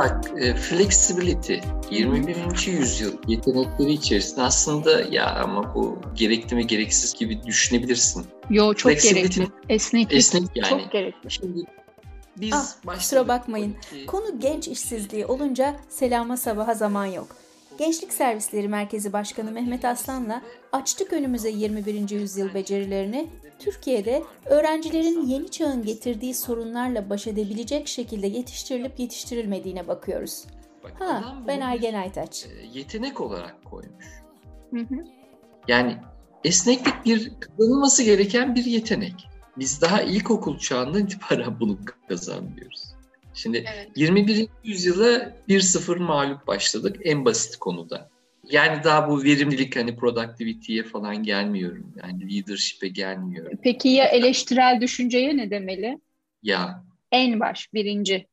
bak e, flexibility 21. yüzyıl yetenekleri içerisinde aslında ya ama bu gerekli mi gereksiz gibi düşünebilirsin. Yo çok gerekli. Esneklik esnek yani. çok gerekli. Şimdi biz ah, kusura bakmayın. Konu genç işsizliği olunca selama sabaha zaman yok. Gençlik Servisleri Merkezi Başkanı Mehmet Aslan'la açtık önümüze 21. yüzyıl becerilerini Türkiye'de öğrencilerin yeni çağın getirdiği sorunlarla baş edebilecek şekilde yetiştirilip yetiştirilmediğine bakıyoruz. Bak, ha, ben Aygen Aytaç. E, yetenek olarak koymuş. Hı hı. Yani esneklik bir kazanılması gereken bir yetenek. Biz daha ilkokul çağından itibaren bunu kazanmıyoruz. Şimdi evet. 21. yüzyıla 1-0 mağlup başladık en basit konuda. Yani daha bu verimlilik hani productivity'ye falan gelmiyorum. Yani leadership'e gelmiyorum. Peki ya eleştirel düşünceye ne demeli? Ya. En baş, birinci.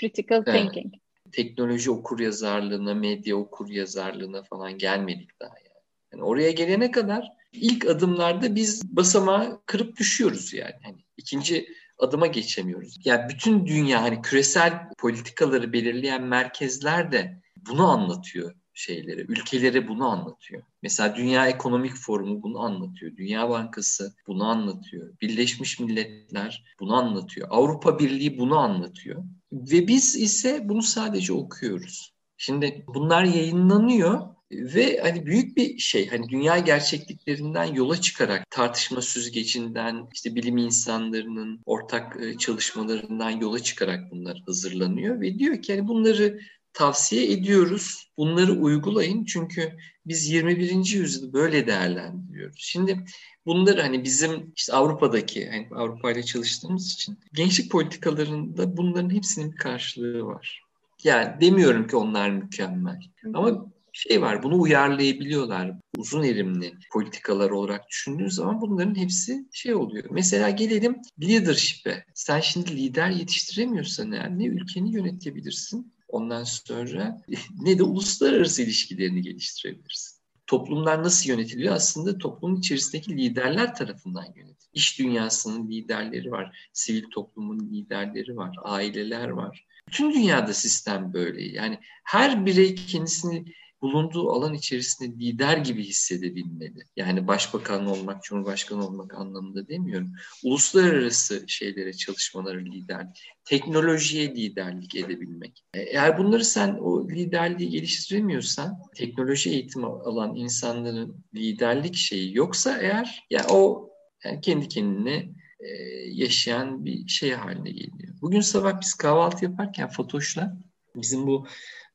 Critical evet. thinking. Teknoloji okur yazarlığına, medya okur yazarlığına falan gelmedik daha yani. yani oraya gelene kadar ilk adımlarda biz basamağı kırıp düşüyoruz yani. yani ikinci adıma geçemiyoruz. Yani bütün dünya hani küresel politikaları belirleyen merkezler de bunu anlatıyor şeyleri, ülkelere bunu anlatıyor. Mesela Dünya Ekonomik Forumu bunu anlatıyor. Dünya Bankası bunu anlatıyor. Birleşmiş Milletler bunu anlatıyor. Avrupa Birliği bunu anlatıyor. Ve biz ise bunu sadece okuyoruz. Şimdi bunlar yayınlanıyor ve hani büyük bir şey hani dünya gerçekliklerinden yola çıkarak tartışma süzgecinden işte bilim insanlarının ortak e, çalışmalarından yola çıkarak bunlar hazırlanıyor ve diyor ki hani bunları tavsiye ediyoruz. Bunları uygulayın çünkü biz 21. yüzyılı böyle değerlendiriyoruz. Şimdi bunları hani bizim işte Avrupa'daki hani Avrupa ile çalıştığımız için gençlik politikalarında bunların hepsinin bir karşılığı var. Yani demiyorum ki onlar mükemmel. Ama şey var bunu uyarlayabiliyorlar. Uzun erimli politikalar olarak düşündüğünüz zaman bunların hepsi şey oluyor. Mesela gelelim leadership'e. Sen şimdi lider yetiştiremiyorsan eğer ne ülkeni yönetebilirsin ondan sonra ne de uluslararası ilişkilerini geliştirebilirsin. Toplumlar nasıl yönetiliyor? Aslında toplumun içerisindeki liderler tarafından yönetiliyor. İş dünyasının liderleri var, sivil toplumun liderleri var, aileler var. Bütün dünyada sistem böyle. Yani her birey kendisini bulunduğu alan içerisinde lider gibi hissedebilmeli. Yani başbakan olmak, cumhurbaşkanı olmak anlamında demiyorum. Uluslararası şeylere çalışmaları lider, teknolojiye liderlik edebilmek. E, eğer bunları sen o liderliği geliştiremiyorsan, teknoloji eğitimi alan insanların liderlik şeyi yoksa eğer ya o yani kendi kendine e, yaşayan bir şey haline geliyor. Bugün sabah biz kahvaltı yaparken Fatoş'la bizim bu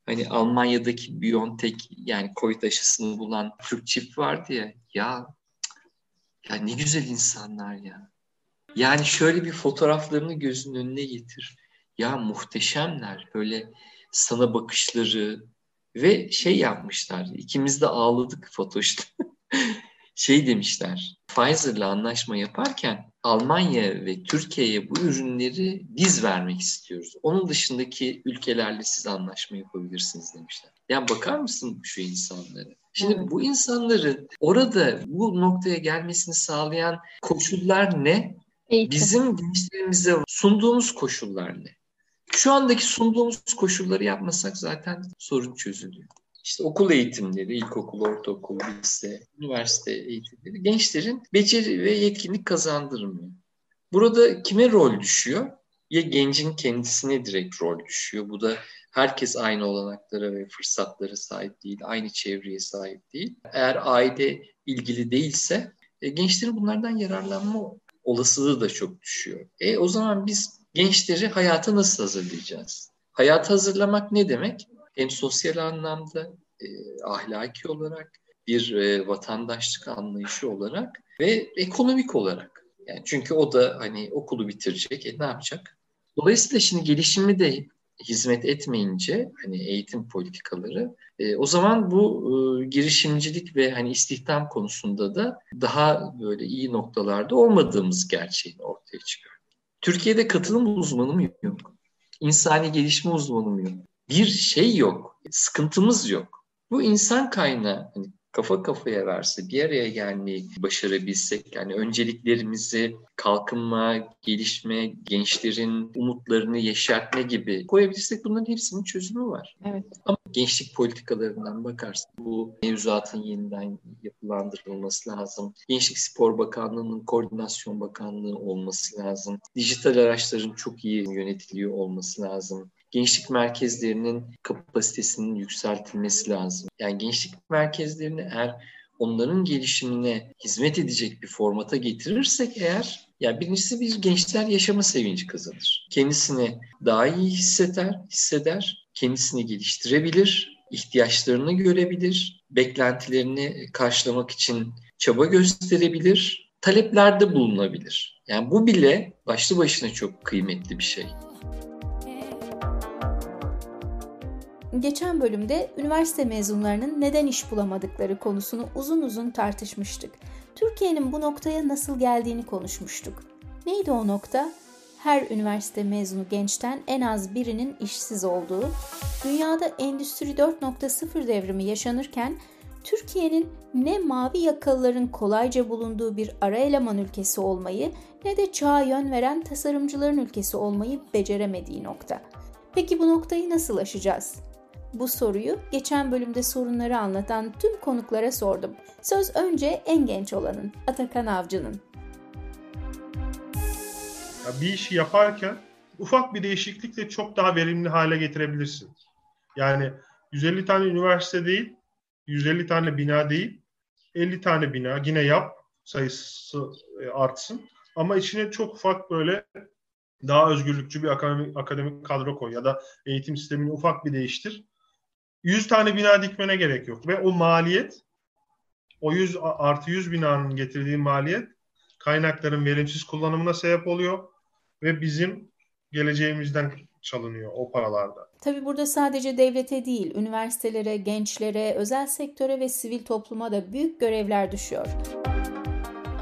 hani Almanya'daki Biontech yani COVID aşısını bulan Türk çift vardı ya. Ya ya ne güzel insanlar ya. Yani şöyle bir fotoğraflarını gözünün önüne getir. Ya muhteşemler. Böyle sana bakışları ve şey yapmışlar. İkimiz de ağladık Fatoş'ta. şey demişler. Pfizer'la anlaşma yaparken Almanya ve Türkiye'ye bu ürünleri biz vermek istiyoruz. Onun dışındaki ülkelerle siz anlaşma yapabilirsiniz demişler. Yani bakar mısın şu insanlara? Şimdi evet. bu insanların orada bu noktaya gelmesini sağlayan koşullar ne? Eğitim. Bizim gençlerimize sunduğumuz koşullar ne? Şu andaki sunduğumuz koşulları yapmasak zaten sorun çözülüyor işte okul eğitimleri, ilkokul, ortaokul, lise, üniversite eğitimleri gençlerin beceri ve yetkinlik kazandırmıyor. Burada kime rol düşüyor? Ya gencin kendisine direkt rol düşüyor. Bu da herkes aynı olanaklara ve fırsatlara sahip değil, aynı çevreye sahip değil. Eğer aile ilgili değilse e, gençlerin bunlardan yararlanma olasılığı da çok düşüyor. E o zaman biz gençleri hayata nasıl hazırlayacağız? Hayat hazırlamak ne demek? Hem sosyal anlamda, e, ahlaki olarak, bir e, vatandaşlık anlayışı olarak ve ekonomik olarak. Yani çünkü o da hani okulu bitirecek, e, ne yapacak? Dolayısıyla şimdi gelişimi de hizmet etmeyince hani eğitim politikaları e, o zaman bu e, girişimcilik ve hani istihdam konusunda da daha böyle iyi noktalarda olmadığımız gerçeğini ortaya çıkıyor. Türkiye'de katılım uzmanım yok. İnsani gelişme uzmanım yok bir şey yok, sıkıntımız yok. Bu insan kaynağı, hani kafa kafaya verse, bir araya gelmeyi başarabilsek, yani önceliklerimizi kalkınma, gelişme, gençlerin umutlarını yeşertme gibi koyabilirsek bunların hepsinin çözümü var. Evet. Ama gençlik politikalarından bakarsak bu mevzuatın yeniden yapılandırılması lazım. Gençlik Spor Bakanlığı'nın koordinasyon bakanlığı olması lazım. Dijital araçların çok iyi yönetiliyor olması lazım gençlik merkezlerinin kapasitesinin yükseltilmesi lazım. Yani gençlik merkezlerini eğer onların gelişimine hizmet edecek bir formata getirirsek eğer yani birincisi bir gençler yaşama sevinci kazanır. Kendisini daha iyi hisseder, hisseder, kendisini geliştirebilir, ihtiyaçlarını görebilir, beklentilerini karşılamak için çaba gösterebilir, taleplerde bulunabilir. Yani bu bile başlı başına çok kıymetli bir şey. Geçen bölümde üniversite mezunlarının neden iş bulamadıkları konusunu uzun uzun tartışmıştık. Türkiye'nin bu noktaya nasıl geldiğini konuşmuştuk. Neydi o nokta? Her üniversite mezunu gençten en az birinin işsiz olduğu, dünyada Endüstri 4.0 devrimi yaşanırken Türkiye'nin ne mavi yakalıların kolayca bulunduğu bir ara eleman ülkesi olmayı ne de çağa yön veren tasarımcıların ülkesi olmayı beceremediği nokta. Peki bu noktayı nasıl aşacağız? Bu soruyu geçen bölümde sorunları anlatan tüm konuklara sordum. Söz önce en genç olanın, Atakan Avcı'nın. Bir işi yaparken ufak bir değişiklikle çok daha verimli hale getirebilirsin. Yani 150 tane üniversite değil, 150 tane bina değil, 50 tane bina yine yap sayısı e, artsın. Ama içine çok ufak böyle daha özgürlükçü bir akademik, akademik kadro koy ya da eğitim sistemini ufak bir değiştir. 100 tane bina dikmene gerek yok. Ve o maliyet, o 100 artı 100 binanın getirdiği maliyet kaynakların verimsiz kullanımına sebep oluyor ve bizim geleceğimizden çalınıyor o paralarda. Tabii burada sadece devlete değil, üniversitelere, gençlere, özel sektöre ve sivil topluma da büyük görevler düşüyor.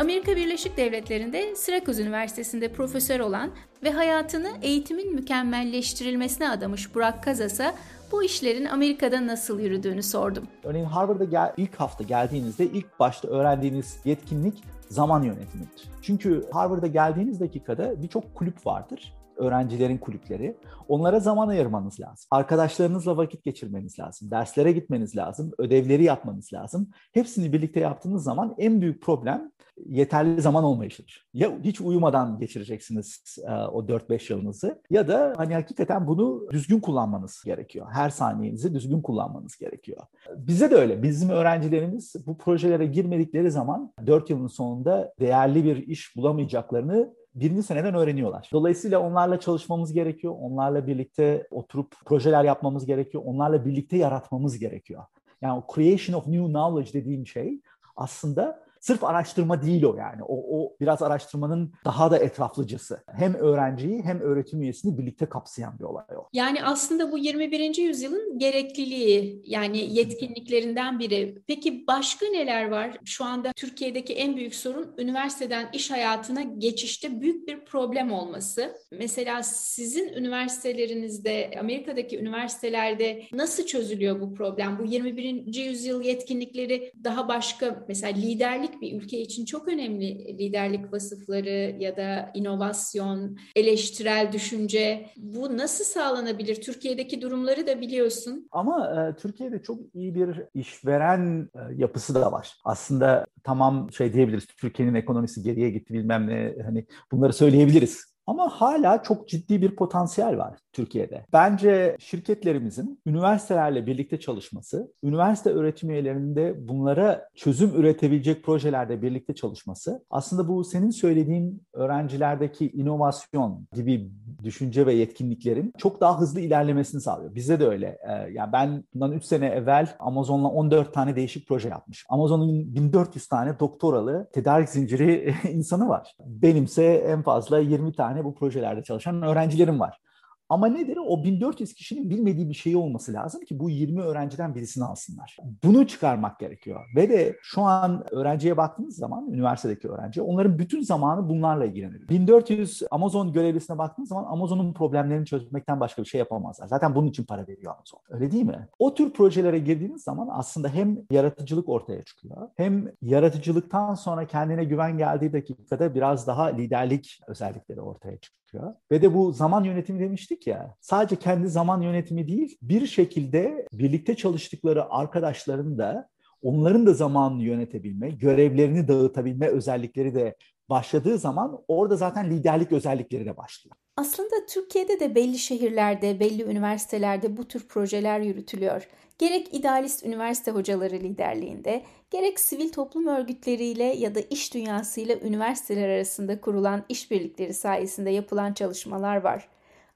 Amerika Birleşik Devletleri'nde Syracuse Üniversitesi'nde profesör olan ve hayatını eğitimin mükemmelleştirilmesine adamış Burak Kazas'a bu işlerin Amerika'da nasıl yürüdüğünü sordum. Örneğin Harvard'a gel- ilk hafta geldiğinizde ilk başta öğrendiğiniz yetkinlik zaman yönetimidir. Çünkü Harvard'a geldiğiniz dakikada birçok kulüp vardır öğrencilerin kulüpleri. Onlara zaman ayırmanız lazım. Arkadaşlarınızla vakit geçirmeniz lazım. Derslere gitmeniz lazım. Ödevleri yapmanız lazım. Hepsini birlikte yaptığınız zaman en büyük problem yeterli zaman olmayışıdır. Ya hiç uyumadan geçireceksiniz e, o 4-5 yılınızı ya da hani hakikaten bunu düzgün kullanmanız gerekiyor. Her saniyenizi düzgün kullanmanız gerekiyor. Bize de öyle. Bizim öğrencilerimiz bu projelere girmedikleri zaman 4 yılın sonunda değerli bir iş bulamayacaklarını birinci seneden öğreniyorlar. Dolayısıyla onlarla çalışmamız gerekiyor. Onlarla birlikte oturup projeler yapmamız gerekiyor. Onlarla birlikte yaratmamız gerekiyor. Yani creation of new knowledge dediğim şey aslında Sırf araştırma değil o yani. O, o biraz araştırmanın daha da etraflıcısı. Hem öğrenciyi hem öğretim üyesini birlikte kapsayan bir olay o. Yani aslında bu 21. yüzyılın gerekliliği yani yetkinliklerinden biri. Peki başka neler var? Şu anda Türkiye'deki en büyük sorun üniversiteden iş hayatına geçişte büyük bir problem olması. Mesela sizin üniversitelerinizde, Amerika'daki üniversitelerde nasıl çözülüyor bu problem? Bu 21. yüzyıl yetkinlikleri daha başka mesela liderlik bir ülke için çok önemli liderlik vasıfları ya da inovasyon, eleştirel düşünce. Bu nasıl sağlanabilir? Türkiye'deki durumları da biliyorsun. Ama e, Türkiye'de çok iyi bir işveren e, yapısı da var. Aslında tamam şey diyebiliriz. Türkiye'nin ekonomisi geriye gitti bilmem ne hani bunları söyleyebiliriz. Ama hala çok ciddi bir potansiyel var Türkiye'de. Bence şirketlerimizin üniversitelerle birlikte çalışması, üniversite öğretim üyelerinde bunlara çözüm üretebilecek projelerde birlikte çalışması, aslında bu senin söylediğin öğrencilerdeki inovasyon gibi düşünce ve yetkinliklerin çok daha hızlı ilerlemesini sağlıyor. Bizde de öyle. Ee, yani ben bundan 3 sene evvel Amazon'la 14 tane değişik proje yapmışım. Amazon'un 1400 tane doktoralı tedarik zinciri insanı var. Benimse en fazla 20 tane bu projelerde çalışan öğrencilerim var. Ama nedir? O 1400 kişinin bilmediği bir şey olması lazım ki bu 20 öğrenciden birisini alsınlar. Bunu çıkarmak gerekiyor. Ve de şu an öğrenciye baktığınız zaman, üniversitedeki öğrenci, onların bütün zamanı bunlarla ilgileniyor. 1400 Amazon görevlisine baktığınız zaman Amazon'un problemlerini çözmekten başka bir şey yapamazlar. Zaten bunun için para veriyor Amazon. Öyle değil mi? O tür projelere girdiğiniz zaman aslında hem yaratıcılık ortaya çıkıyor, hem yaratıcılıktan sonra kendine güven geldiği dakikada biraz daha liderlik özellikleri ortaya çıkıyor. Ve de bu zaman yönetimi demiştik ya, sadece kendi zaman yönetimi değil, bir şekilde birlikte çalıştıkları arkadaşların da onların da zamanını yönetebilme, görevlerini dağıtabilme özellikleri de başladığı zaman orada zaten liderlik özellikleri de başlıyor. Aslında Türkiye'de de belli şehirlerde, belli üniversitelerde bu tür projeler yürütülüyor. Gerek idealist üniversite hocaları liderliğinde, gerek sivil toplum örgütleriyle ya da iş dünyasıyla üniversiteler arasında kurulan işbirlikleri sayesinde yapılan çalışmalar var.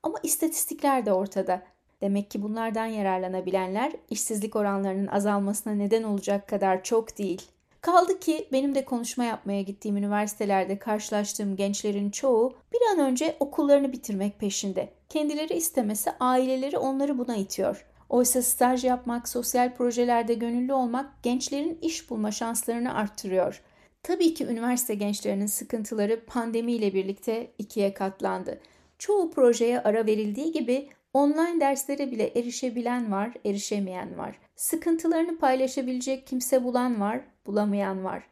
Ama istatistikler de ortada. Demek ki bunlardan yararlanabilenler işsizlik oranlarının azalmasına neden olacak kadar çok değil. Kaldı ki benim de konuşma yapmaya gittiğim üniversitelerde karşılaştığım gençlerin çoğu bir an önce okullarını bitirmek peşinde. Kendileri istemese aileleri onları buna itiyor. Oysa staj yapmak, sosyal projelerde gönüllü olmak gençlerin iş bulma şanslarını arttırıyor. Tabii ki üniversite gençlerinin sıkıntıları pandemiyle birlikte ikiye katlandı. Çoğu projeye ara verildiği gibi online derslere bile erişebilen var, erişemeyen var. Sıkıntılarını paylaşabilecek kimse bulan var, bulamayan var.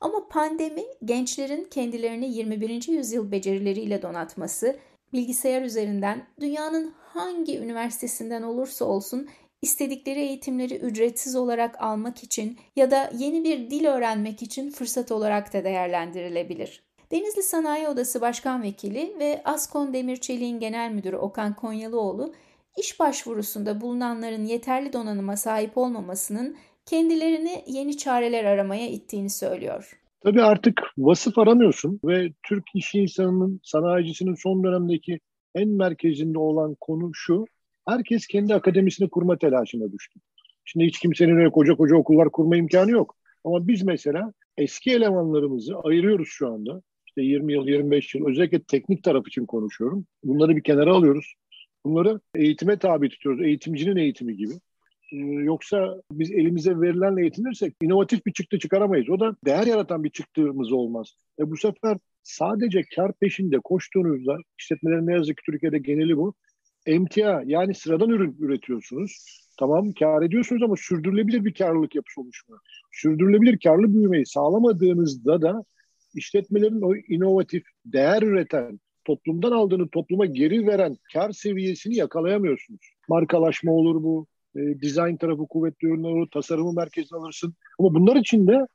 Ama pandemi gençlerin kendilerini 21. yüzyıl becerileriyle donatması, bilgisayar üzerinden dünyanın hangi üniversitesinden olursa olsun istedikleri eğitimleri ücretsiz olarak almak için ya da yeni bir dil öğrenmek için fırsat olarak da değerlendirilebilir. Denizli Sanayi Odası Başkan Vekili ve Askon Demirçelik'in Genel Müdürü Okan Konyalıoğlu, iş başvurusunda bulunanların yeterli donanıma sahip olmamasının kendilerini yeni çareler aramaya ittiğini söylüyor. Tabii artık vasıf aramıyorsun ve Türk iş insanının, sanayicisinin son dönemdeki en merkezinde olan konu şu. Herkes kendi akademisini kurma telaşına düştü. Şimdi hiç kimsenin öyle koca koca okullar kurma imkanı yok. Ama biz mesela eski elemanlarımızı ayırıyoruz şu anda. İşte 20 yıl, 25 yıl özellikle teknik taraf için konuşuyorum. Bunları bir kenara alıyoruz. Bunları eğitime tabi tutuyoruz. Eğitimcinin eğitimi gibi. Ee, yoksa biz elimize verilenle yetinirsek inovatif bir çıktı çıkaramayız. O da değer yaratan bir çıktığımız olmaz. E bu sefer sadece kar peşinde koştuğunuzda işletmelerin ne yazık ki Türkiye'de geneli bu. Emtia yani sıradan ürün üretiyorsunuz. Tamam kar ediyorsunuz ama sürdürülebilir bir karlılık yapısı oluşmuyor. Sürdürülebilir karlı büyümeyi sağlamadığınızda da işletmelerin o inovatif, değer üreten, toplumdan aldığını topluma geri veren kar seviyesini yakalayamıyorsunuz. Markalaşma olur bu, e, dizayn tarafı kuvvetli ürünler olur, tasarımı merkezine alırsın. Ama bunlar için de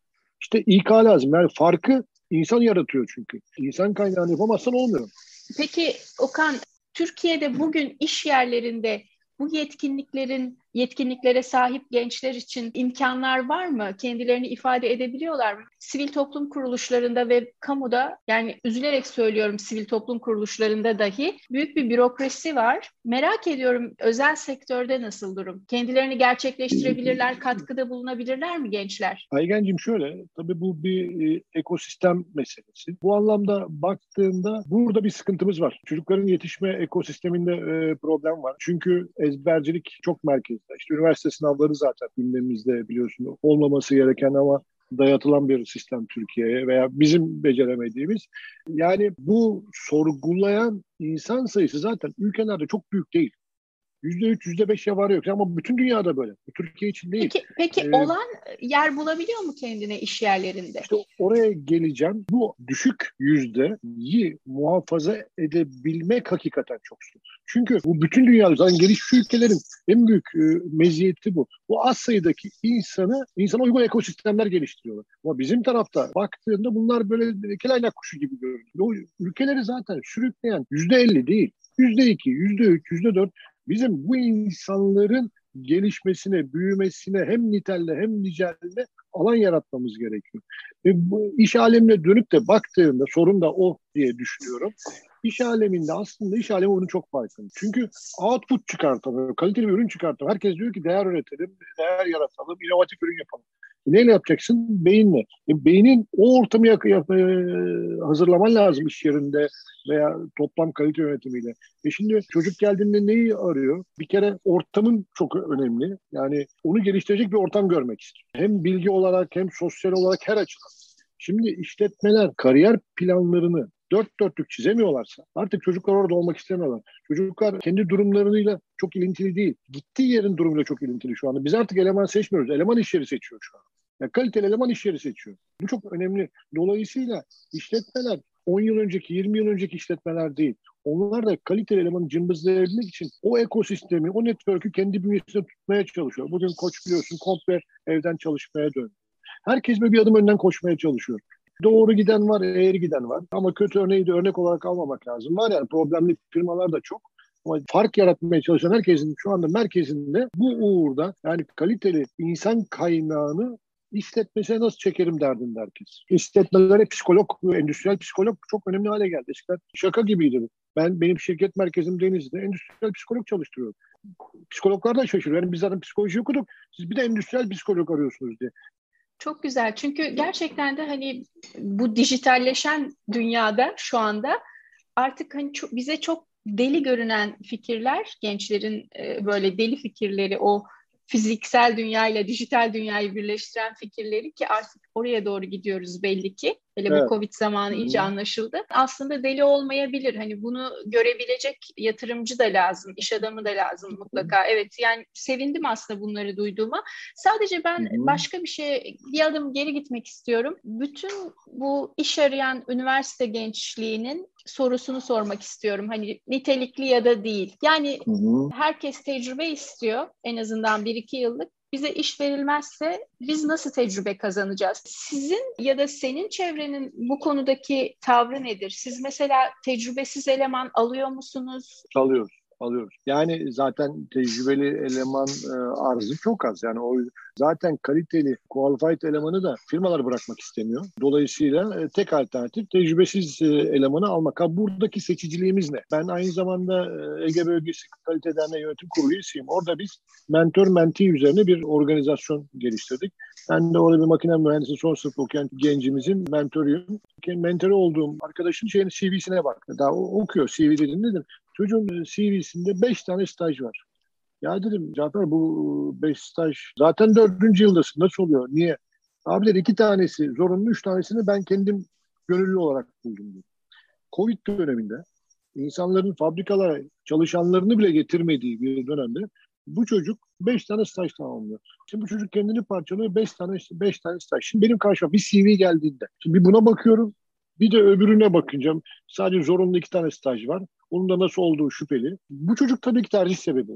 işte İK lazım. Yani farkı insan yaratıyor çünkü. İnsan kaynağını yapamazsan olmuyor. Peki Okan, Türkiye'de bugün iş yerlerinde bu yetkinliklerin yetkinliklere sahip gençler için imkanlar var mı? Kendilerini ifade edebiliyorlar mı? Sivil toplum kuruluşlarında ve kamuda yani üzülerek söylüyorum sivil toplum kuruluşlarında dahi büyük bir bürokrasi var. Merak ediyorum özel sektörde nasıl durum? Kendilerini gerçekleştirebilirler, katkıda bulunabilirler mi gençler? Aygencim şöyle, tabii bu bir e, ekosistem meselesi. Bu anlamda baktığında burada bir sıkıntımız var. Çocukların yetişme ekosisteminde e, problem var. Çünkü ezbercilik çok merkez gündemimizde. İşte üniversite sınavları zaten gündemimizde biliyorsun olmaması gereken ama dayatılan bir sistem Türkiye'ye veya bizim beceremediğimiz. Yani bu sorgulayan insan sayısı zaten ülkelerde çok büyük değil. %3, %5'e varıyor ama bütün dünyada böyle. Türkiye için değil. Peki, peki ee, olan yer bulabiliyor mu kendine iş yerlerinde? İşte oraya geleceğim. Bu düşük yüzdeyi muhafaza edebilmek hakikaten çok zor. Çünkü bu bütün dünyada zaten gelişmiş ülkelerin en büyük e, meziyeti bu. Bu az sayıdaki insanı, insana uygun ekosistemler geliştiriyorlar. Ama bizim tarafta baktığında bunlar böyle kelaynak kuşu gibi görünüyor. O ülkeleri zaten sürükleyen yüzde elli değil. Yüzde iki, yüzde üç, yüzde dört Bizim bu insanların gelişmesine, büyümesine hem nitelle hem nicelle alan yaratmamız gerekiyor. E bu iş alemine dönüp de baktığında sorun da o diye düşünüyorum. İş aleminde aslında iş alemi bunun çok farkında. Çünkü output çıkartamıyor, kaliteli bir ürün çıkartamıyor. Herkes diyor ki değer üretelim, değer yaratalım, inovatif ürün yapalım. Neyle yapacaksın? Beyinle. E, beynin o ortamı yak- yap- e, hazırlaman lazım iş yerinde veya toplam kalite yönetimiyle. E şimdi çocuk geldiğinde neyi arıyor? Bir kere ortamın çok önemli. Yani onu geliştirecek bir ortam görmek istiyor. Hem bilgi olarak hem sosyal olarak her açıdan. Şimdi işletmeler kariyer planlarını dört dörtlük çizemiyorlarsa artık çocuklar orada olmak istemiyorlar. Çocuklar kendi durumlarıyla çok ilintili değil. Gittiği yerin durumuyla çok ilintili şu anda. Biz artık eleman seçmiyoruz. Eleman iş yeri seçiyor şu an. Yani kaliteli eleman iş yeri seçiyor. Bu çok önemli. Dolayısıyla işletmeler 10 yıl önceki, 20 yıl önceki işletmeler değil. Onlar da kaliteli elemanı cımbızlayabilmek için o ekosistemi, o network'ü kendi bünyesinde tutmaya çalışıyor. Bugün koç biliyorsun komple evden çalışmaya döndü. Herkes bir adım önden koşmaya çalışıyor. Doğru giden var, eğri giden var. Ama kötü örneği de örnek olarak almamak lazım. Var yani problemli firmalar da çok. Ama fark yaratmaya çalışan herkesin şu anda merkezinde bu uğurda yani kaliteli insan kaynağını işletmesine nasıl çekerim derdinde herkes. İşletmelere psikolog, endüstriyel psikolog çok önemli hale geldi. Eskiden şaka gibiydi. Ben benim şirket merkezim Denizli'de endüstriyel psikolog çalıştırıyorum. Psikologlar da şaşırıyor. Yani biz zaten psikoloji okuduk. Siz bir de endüstriyel psikolog arıyorsunuz diye. Çok güzel. Çünkü gerçekten de hani bu dijitalleşen dünyada şu anda artık hani çok, bize çok deli görünen fikirler, gençlerin e, böyle deli fikirleri, o fiziksel dünyayla dijital dünyayı birleştiren fikirleri ki artık oraya doğru gidiyoruz belli ki. Hele evet. bu Covid zamanı iyice anlaşıldı. Aslında deli olmayabilir. Hani bunu görebilecek yatırımcı da lazım, iş adamı da lazım mutlaka. Evet yani sevindim aslında bunları duyduğuma. Sadece ben Hı-hı. başka bir şey bir adım geri gitmek istiyorum. Bütün bu iş arayan üniversite gençliğinin sorusunu sormak istiyorum. Hani nitelikli ya da değil. Yani Hı-hı. herkes tecrübe istiyor en azından bir iki yıllık bize iş verilmezse biz nasıl tecrübe kazanacağız? Sizin ya da senin çevrenin bu konudaki tavrı nedir? Siz mesela tecrübesiz eleman alıyor musunuz? Alıyoruz alıyoruz. Yani zaten tecrübeli eleman e, arzı çok az. Yani o zaten kaliteli qualified elemanı da firmalar bırakmak istemiyor. Dolayısıyla e, tek alternatif tecrübesiz e, elemanı almak. Ha, buradaki seçiciliğimiz ne? Ben aynı zamanda e, Ege Bölgesi Kalite Derneği Yönetim Kurulu üyesiyim. Orada biz mentor menti üzerine bir organizasyon geliştirdik. Ben de orada bir makine mühendisi son sınıf okuyan gencimizin mentoruyum. Mentor olduğum arkadaşın şeyin CV'sine bak. Daha okuyor. CV dedim dedim. Çocuğun CV'sinde 5 tane staj var. Ya dedim Cafer bu 5 staj zaten dördüncü yıldasın nasıl oluyor? Niye? Abi dedi iki tanesi zorunlu, üç tanesini ben kendim gönüllü olarak buldum. Dedi. Covid döneminde insanların fabrikalara çalışanlarını bile getirmediği bir dönemde bu çocuk beş tane staj tamamlıyor. Şimdi bu çocuk kendini parçalıyor beş tane beş tane staj. Şimdi benim karşıma bir CV geldiğinde şimdi bir buna bakıyorum bir de öbürüne bakınca sadece zorunlu iki tane staj var. Onun da nasıl olduğu şüpheli. Bu çocuk tabii ki tercih sebebi.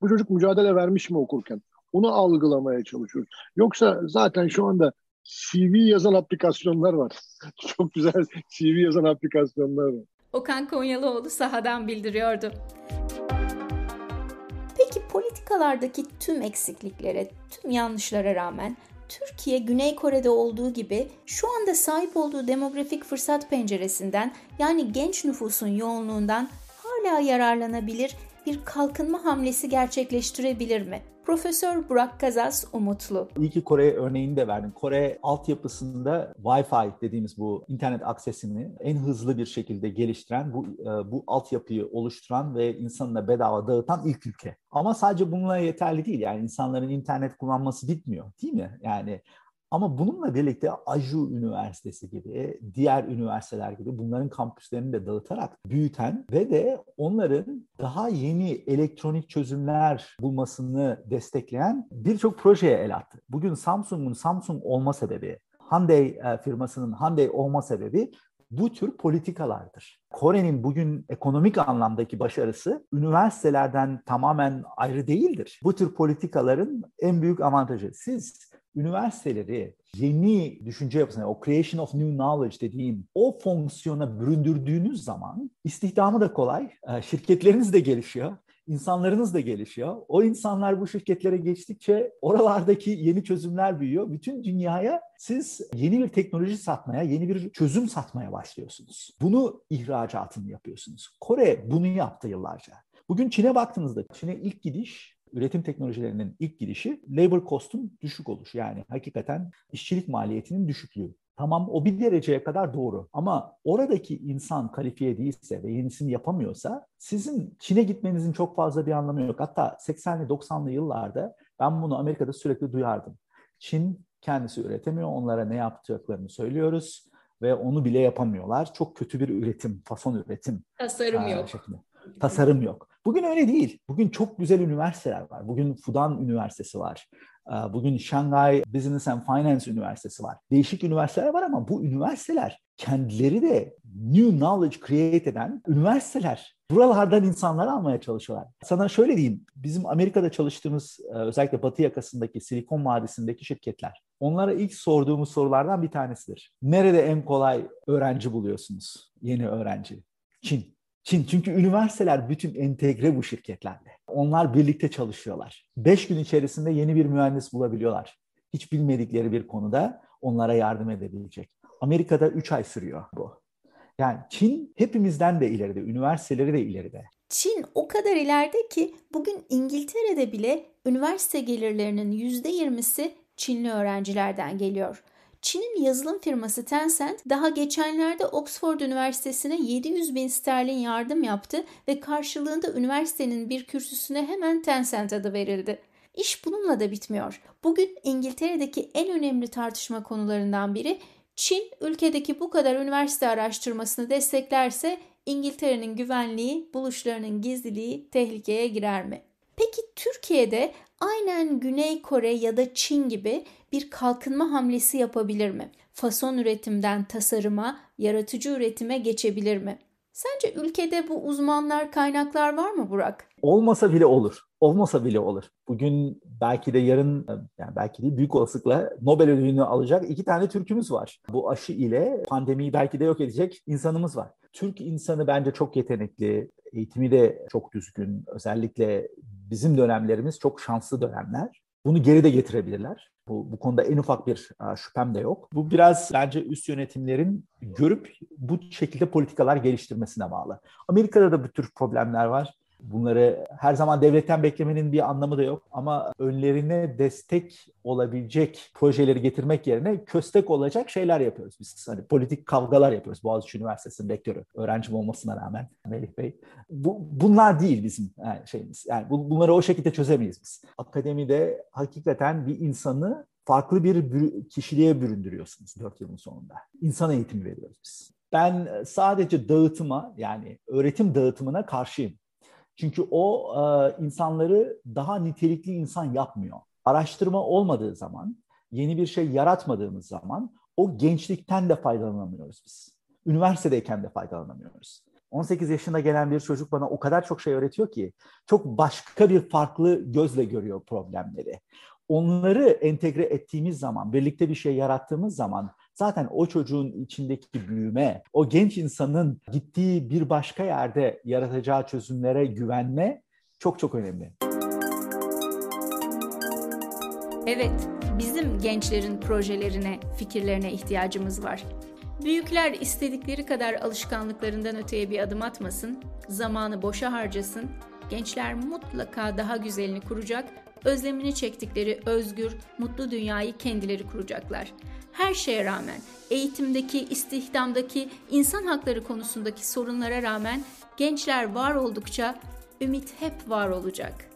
Bu çocuk mücadele vermiş mi okurken? Onu algılamaya çalışıyoruz. Yoksa zaten şu anda CV yazan aplikasyonlar var. Çok güzel CV yazan aplikasyonlar var. Okan Konyalıoğlu sahadan bildiriyordu. Peki politikalardaki tüm eksikliklere, tüm yanlışlara rağmen Türkiye Güney Kore'de olduğu gibi şu anda sahip olduğu demografik fırsat penceresinden yani genç nüfusun yoğunluğundan hala yararlanabilir bir kalkınma hamlesi gerçekleştirebilir mi? Profesör Burak Kazas umutlu. İyi ki Kore örneğini de verdin. Kore altyapısında Wi-Fi dediğimiz bu internet aksesini en hızlı bir şekilde geliştiren, bu e, bu altyapıyı oluşturan ve insanına bedava dağıtan ilk ülke. Ama sadece bununla yeterli değil. Yani insanların internet kullanması bitmiyor değil mi? Yani ama bununla birlikte Aju Üniversitesi gibi, diğer üniversiteler gibi bunların kampüslerini de dağıtarak büyüten ve de onların daha yeni elektronik çözümler bulmasını destekleyen birçok projeye el attı. Bugün Samsung'un Samsung olma sebebi, Hyundai e, firmasının Hyundai olma sebebi bu tür politikalardır. Kore'nin bugün ekonomik anlamdaki başarısı üniversitelerden tamamen ayrı değildir. Bu tür politikaların en büyük avantajı. Siz üniversiteleri yeni düşünce yapısına, o creation of new knowledge dediğim o fonksiyona büründürdüğünüz zaman istihdamı da kolay, e, şirketleriniz de gelişiyor, insanlarınız da gelişiyor. O insanlar bu şirketlere geçtikçe oralardaki yeni çözümler büyüyor. Bütün dünyaya siz yeni bir teknoloji satmaya, yeni bir çözüm satmaya başlıyorsunuz. Bunu ihracatını yapıyorsunuz. Kore bunu yaptı yıllarca. Bugün Çin'e baktığınızda Çin'e ilk gidiş üretim teknolojilerinin ilk girişi labor cost'un düşük oluşu. Yani hakikaten işçilik maliyetinin düşüklüğü. Tamam o bir dereceye kadar doğru ama oradaki insan kalifiye değilse ve yenisini yapamıyorsa sizin Çin'e gitmenizin çok fazla bir anlamı yok. Hatta 80'li 90'lı yıllarda ben bunu Amerika'da sürekli duyardım. Çin kendisi üretemiyor, onlara ne yapacaklarını söylüyoruz ve onu bile yapamıyorlar. Çok kötü bir üretim, fason üretim. Tasarım yok. Şeklinde. Tasarım yok. Bugün öyle değil. Bugün çok güzel üniversiteler var. Bugün Fudan Üniversitesi var. Bugün Shanghai Business and Finance Üniversitesi var. Değişik üniversiteler var ama bu üniversiteler kendileri de new knowledge create eden üniversiteler. Buralardan insanlar almaya çalışıyorlar. Sana şöyle diyeyim, bizim Amerika'da çalıştığımız özellikle Batı yakasındaki Silikon Vadisi'ndeki şirketler, onlara ilk sorduğumuz sorulardan bir tanesidir. Nerede en kolay öğrenci buluyorsunuz? Yeni öğrenci. Çin. Çin çünkü üniversiteler bütün entegre bu şirketlerle. Onlar birlikte çalışıyorlar. Beş gün içerisinde yeni bir mühendis bulabiliyorlar. Hiç bilmedikleri bir konuda onlara yardım edebilecek. Amerika'da üç ay sürüyor bu. Yani Çin hepimizden de ileride, üniversiteleri de ileride. Çin o kadar ileride ki bugün İngiltere'de bile üniversite gelirlerinin %20'si Çinli öğrencilerden geliyor. Çin'in yazılım firması Tencent daha geçenlerde Oxford Üniversitesi'ne 700 bin sterlin yardım yaptı ve karşılığında üniversitenin bir kürsüsüne hemen Tencent adı verildi. İş bununla da bitmiyor. Bugün İngiltere'deki en önemli tartışma konularından biri Çin ülkedeki bu kadar üniversite araştırmasını desteklerse İngiltere'nin güvenliği, buluşlarının gizliliği tehlikeye girer mi? Peki Türkiye'de aynen Güney Kore ya da Çin gibi bir kalkınma hamlesi yapabilir mi? Fason üretimden tasarıma, yaratıcı üretime geçebilir mi? Sence ülkede bu uzmanlar, kaynaklar var mı Burak? Olmasa bile olur. Olmasa bile olur. Bugün belki de yarın, yani belki de büyük olasılıkla Nobel ödülünü alacak iki tane Türk'ümüz var. Bu aşı ile pandemiyi belki de yok edecek insanımız var. Türk insanı bence çok yetenekli, eğitimi de çok düzgün. Özellikle bizim dönemlerimiz çok şanslı dönemler. Bunu geri de getirebilirler. Bu, bu konuda en ufak bir a, şüphem de yok. Bu biraz bence üst yönetimlerin görüp bu şekilde politikalar geliştirmesine bağlı. Amerika'da da bu tür problemler var. Bunları her zaman devletten beklemenin bir anlamı da yok ama önlerine destek olabilecek projeleri getirmek yerine köstek olacak şeyler yapıyoruz biz. Hani politik kavgalar yapıyoruz. Boğaziçi Üniversitesi'nin rektörü, öğrencim olmasına rağmen Melih Bey. Bu, bunlar değil bizim yani şeyimiz. Yani bu, bunları o şekilde çözemeyiz biz. Akademide hakikaten bir insanı farklı bir kişiliğe büründürüyorsunuz dört yılın sonunda. İnsan eğitimi veriyoruz biz. Ben sadece dağıtıma yani öğretim dağıtımına karşıyım. Çünkü o e, insanları daha nitelikli insan yapmıyor. Araştırma olmadığı zaman, yeni bir şey yaratmadığımız zaman o gençlikten de faydalanamıyoruz biz. Üniversitedeyken de faydalanamıyoruz. 18 yaşında gelen bir çocuk bana o kadar çok şey öğretiyor ki çok başka bir farklı gözle görüyor problemleri. Onları entegre ettiğimiz zaman, birlikte bir şey yarattığımız zaman zaten o çocuğun içindeki büyüme, o genç insanın gittiği bir başka yerde yaratacağı çözümlere güvenme çok çok önemli. Evet, bizim gençlerin projelerine, fikirlerine ihtiyacımız var. Büyükler istedikleri kadar alışkanlıklarından öteye bir adım atmasın, zamanı boşa harcasın. Gençler mutlaka daha güzelini kuracak, özlemini çektikleri özgür, mutlu dünyayı kendileri kuracaklar. Her şeye rağmen, eğitimdeki, istihdamdaki, insan hakları konusundaki sorunlara rağmen gençler var oldukça ümit hep var olacak.''